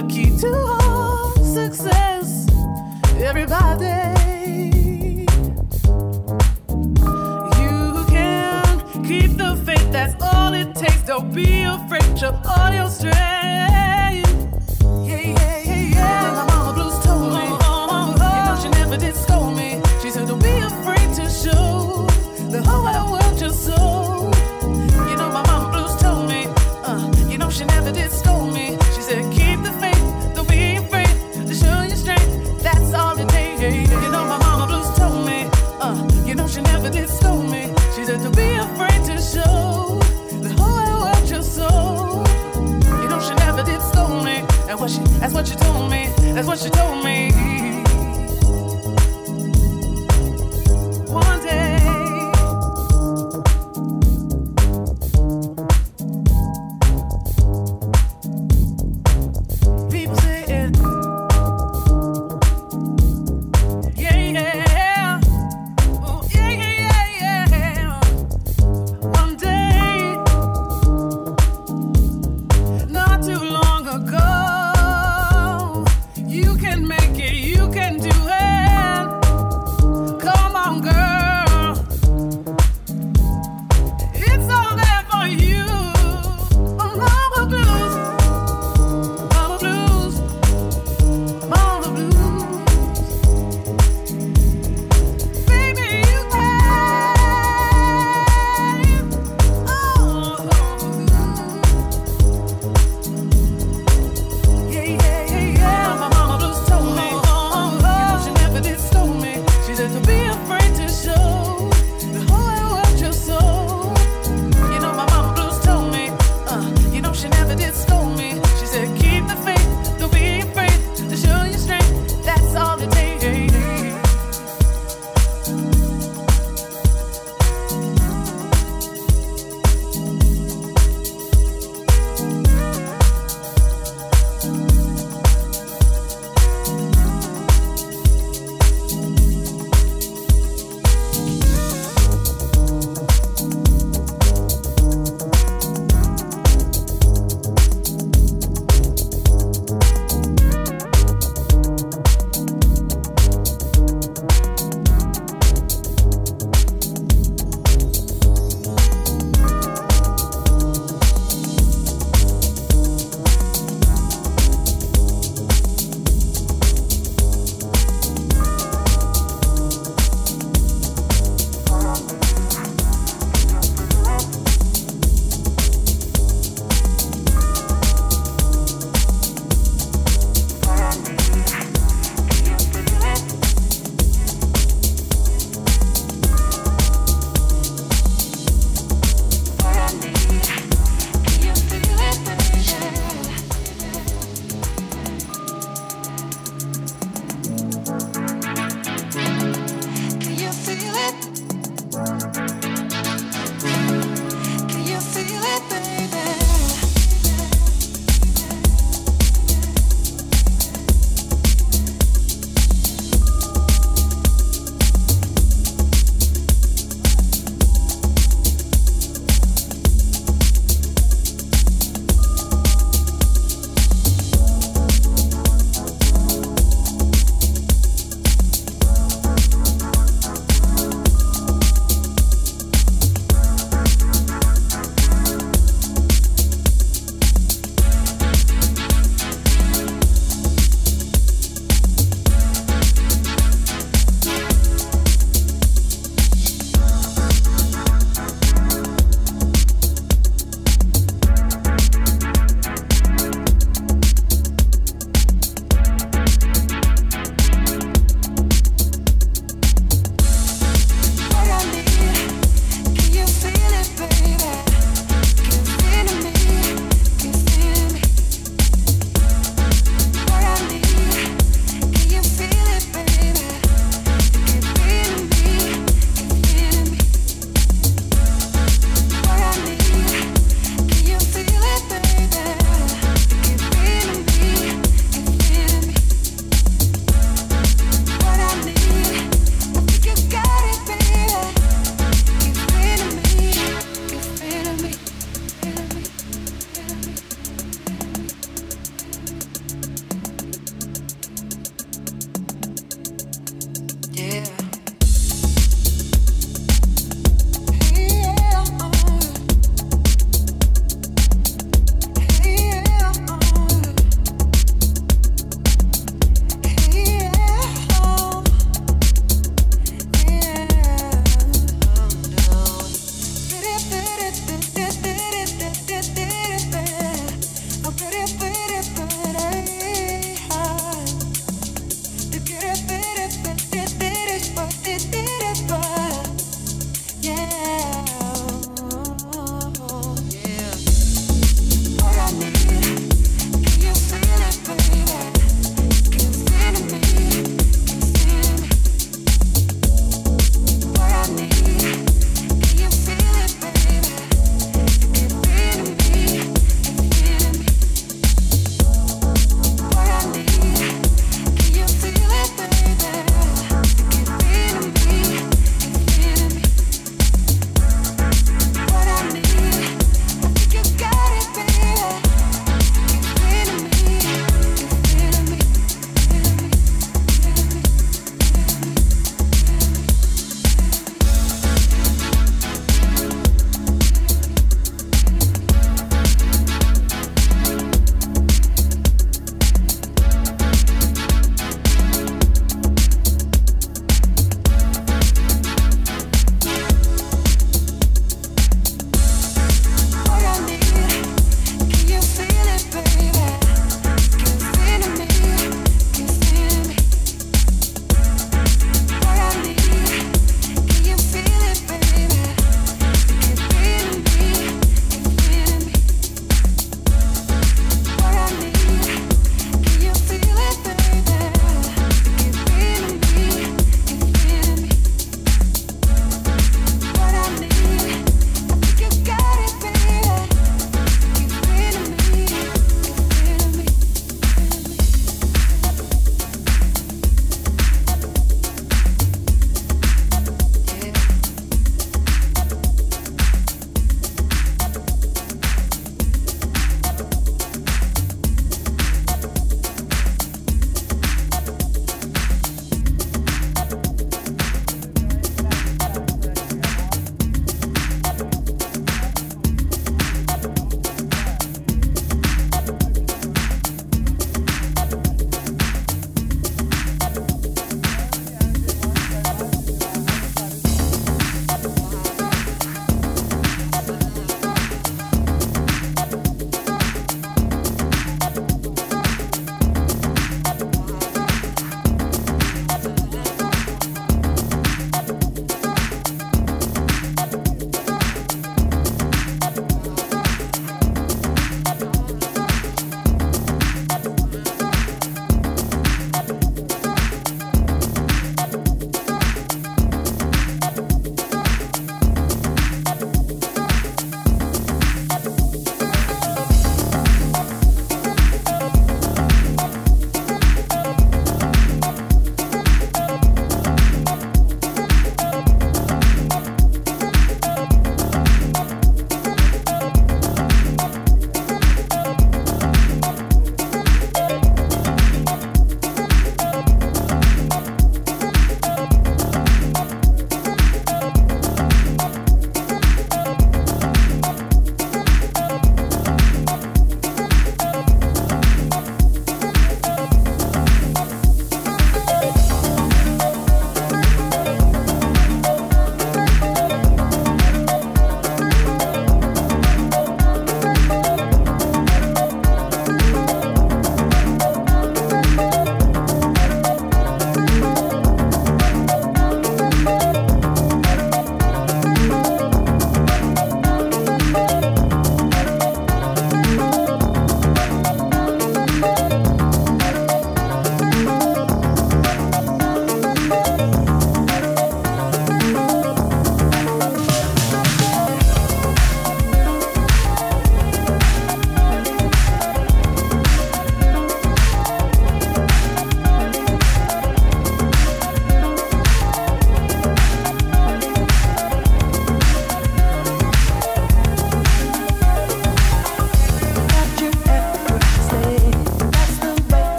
the key to all success. Everybody, you can keep the faith. That's all it takes. Don't be afraid. Show all your strength.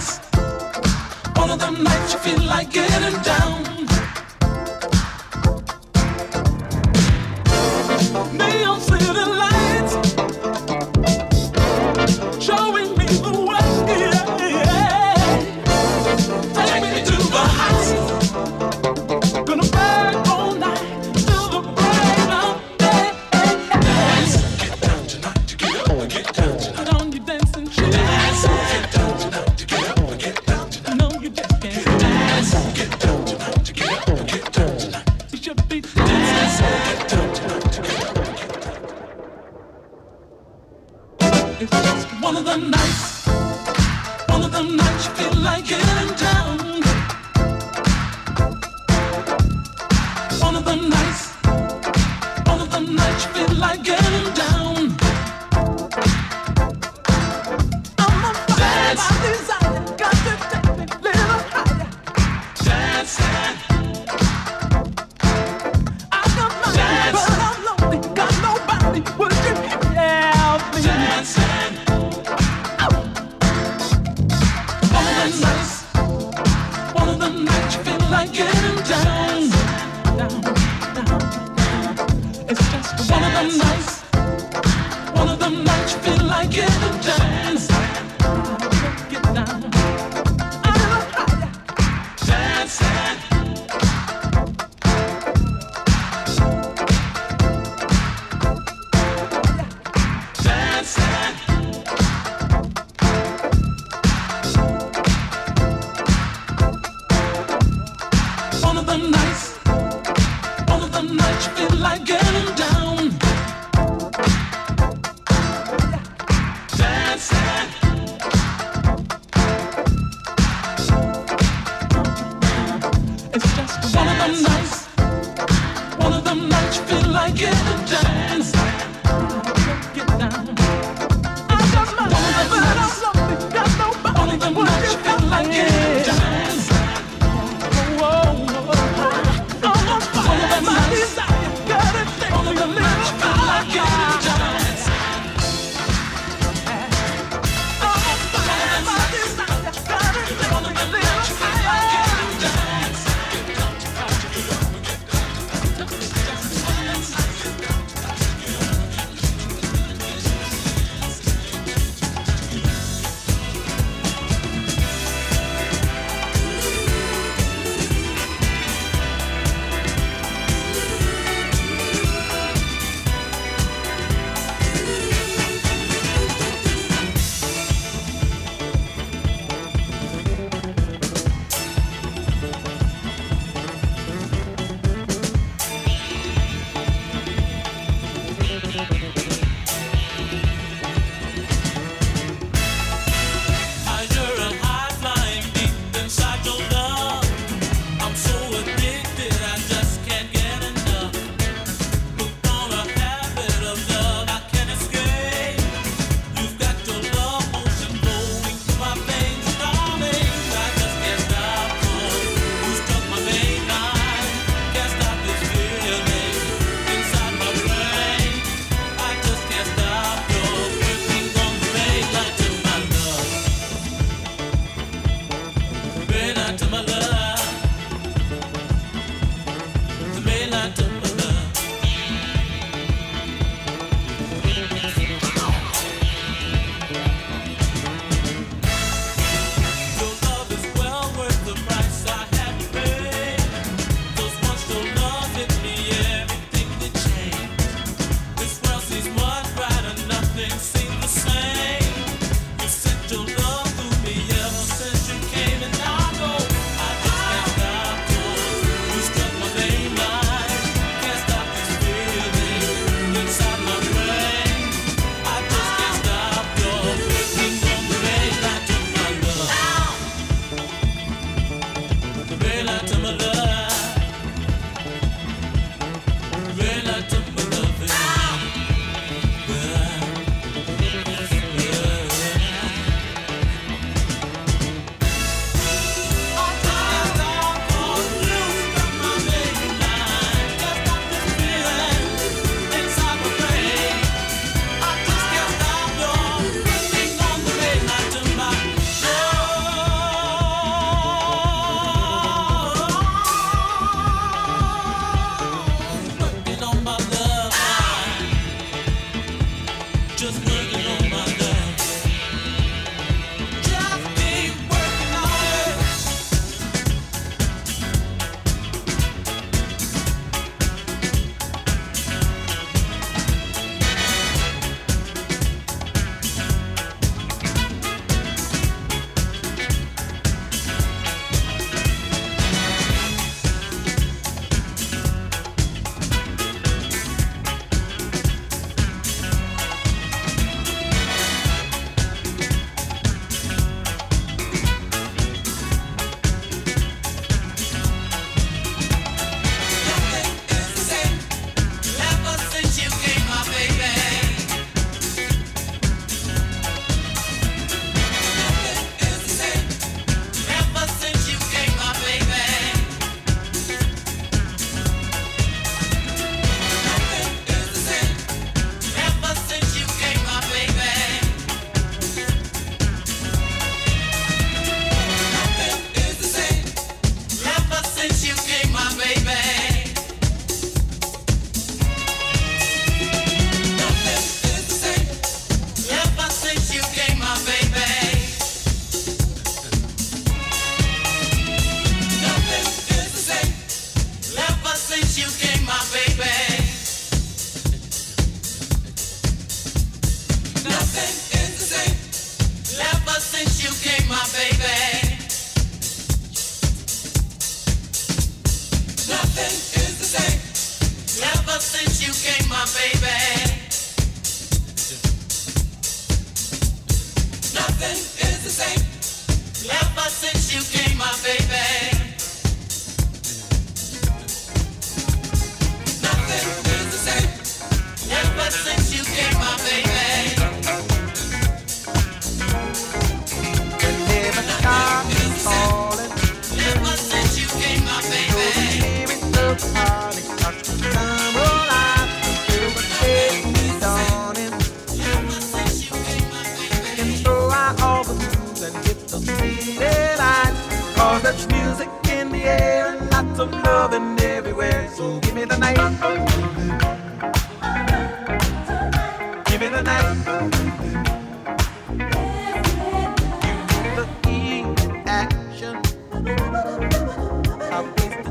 dance. One of them nights you feel like getting down.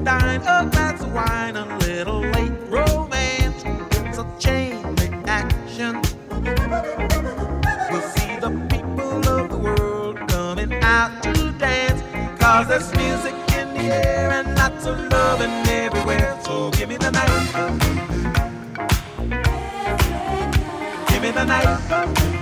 dine, a glass of wine, a little late romance. It's a chain reaction. We'll see the people of the world coming out to dance. Cause there's music in the air and lots of loving everywhere. So give me the night. Give me the night.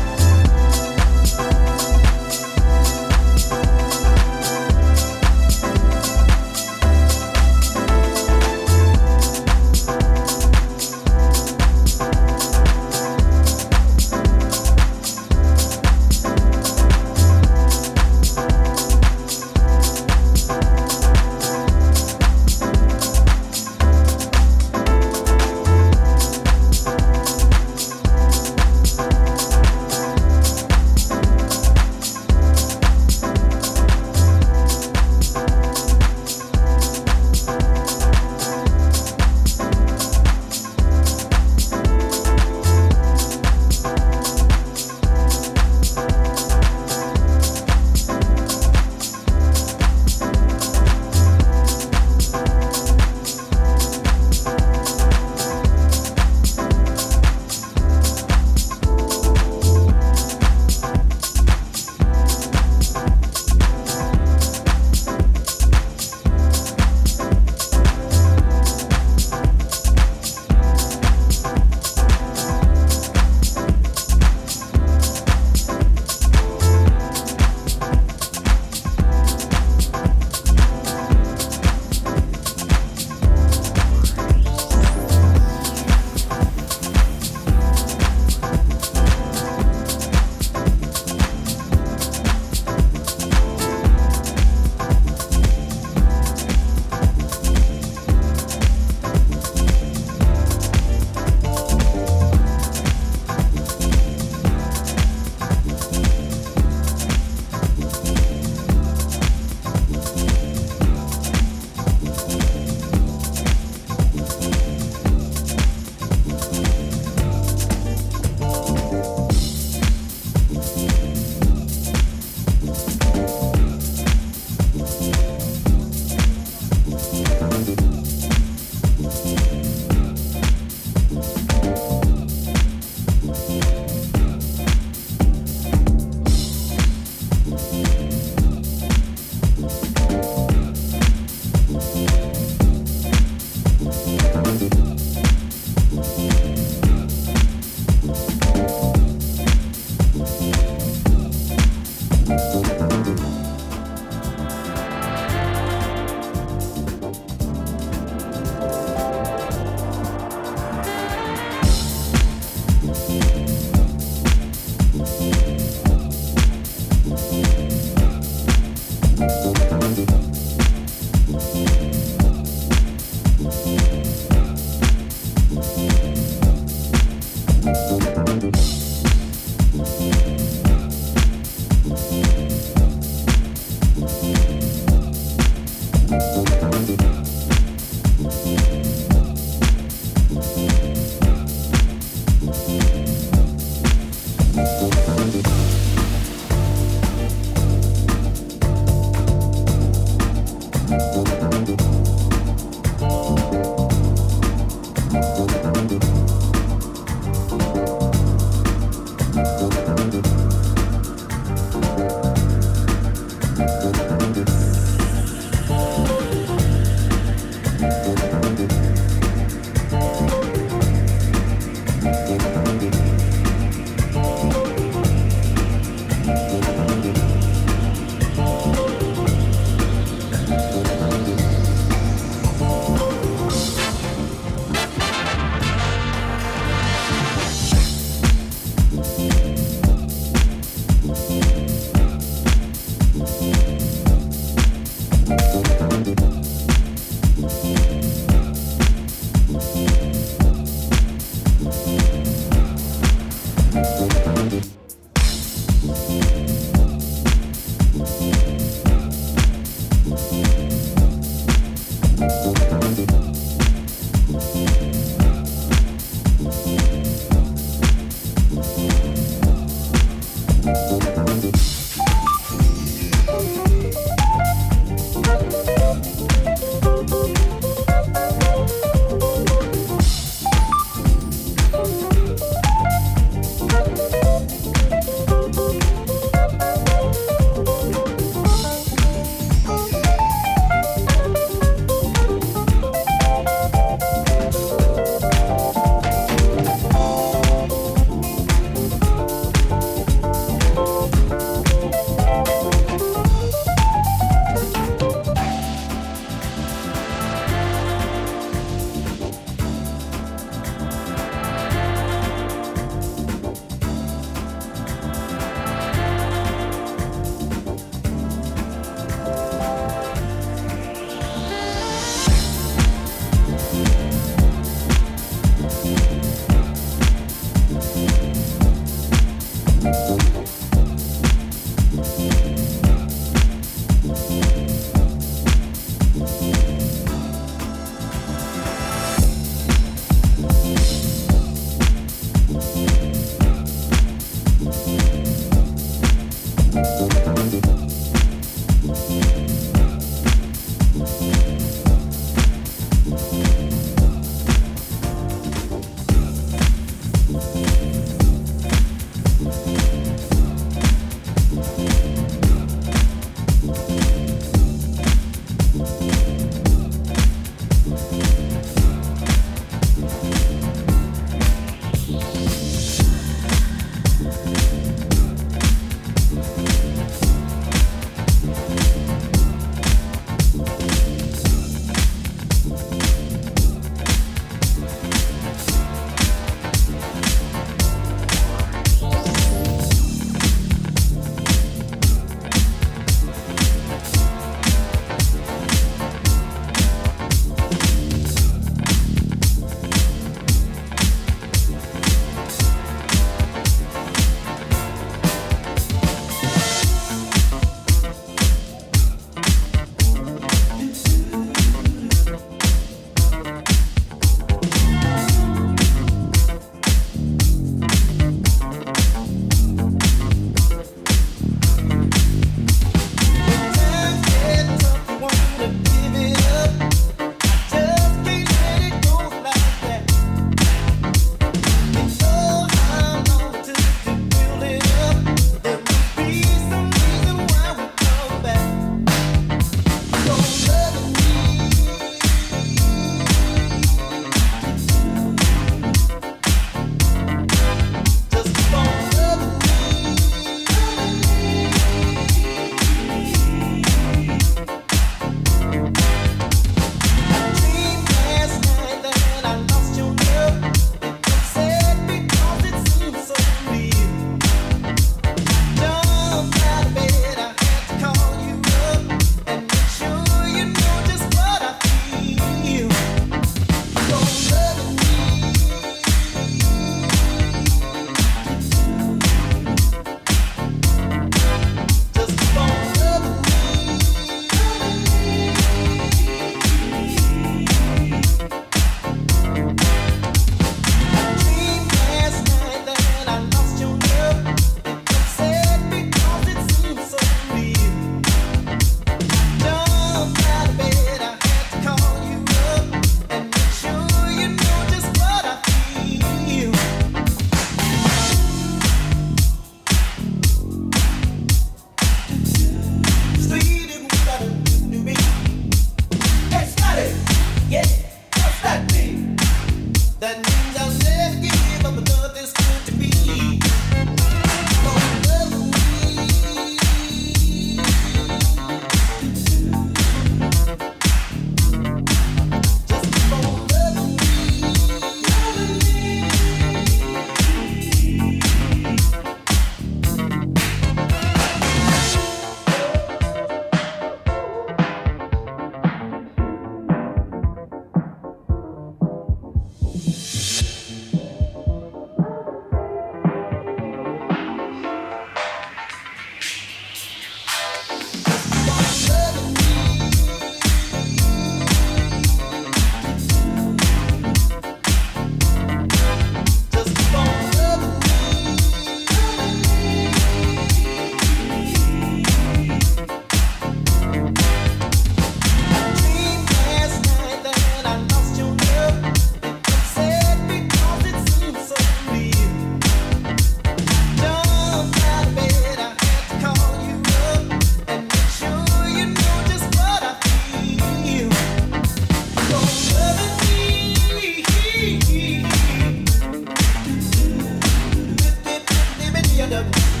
up.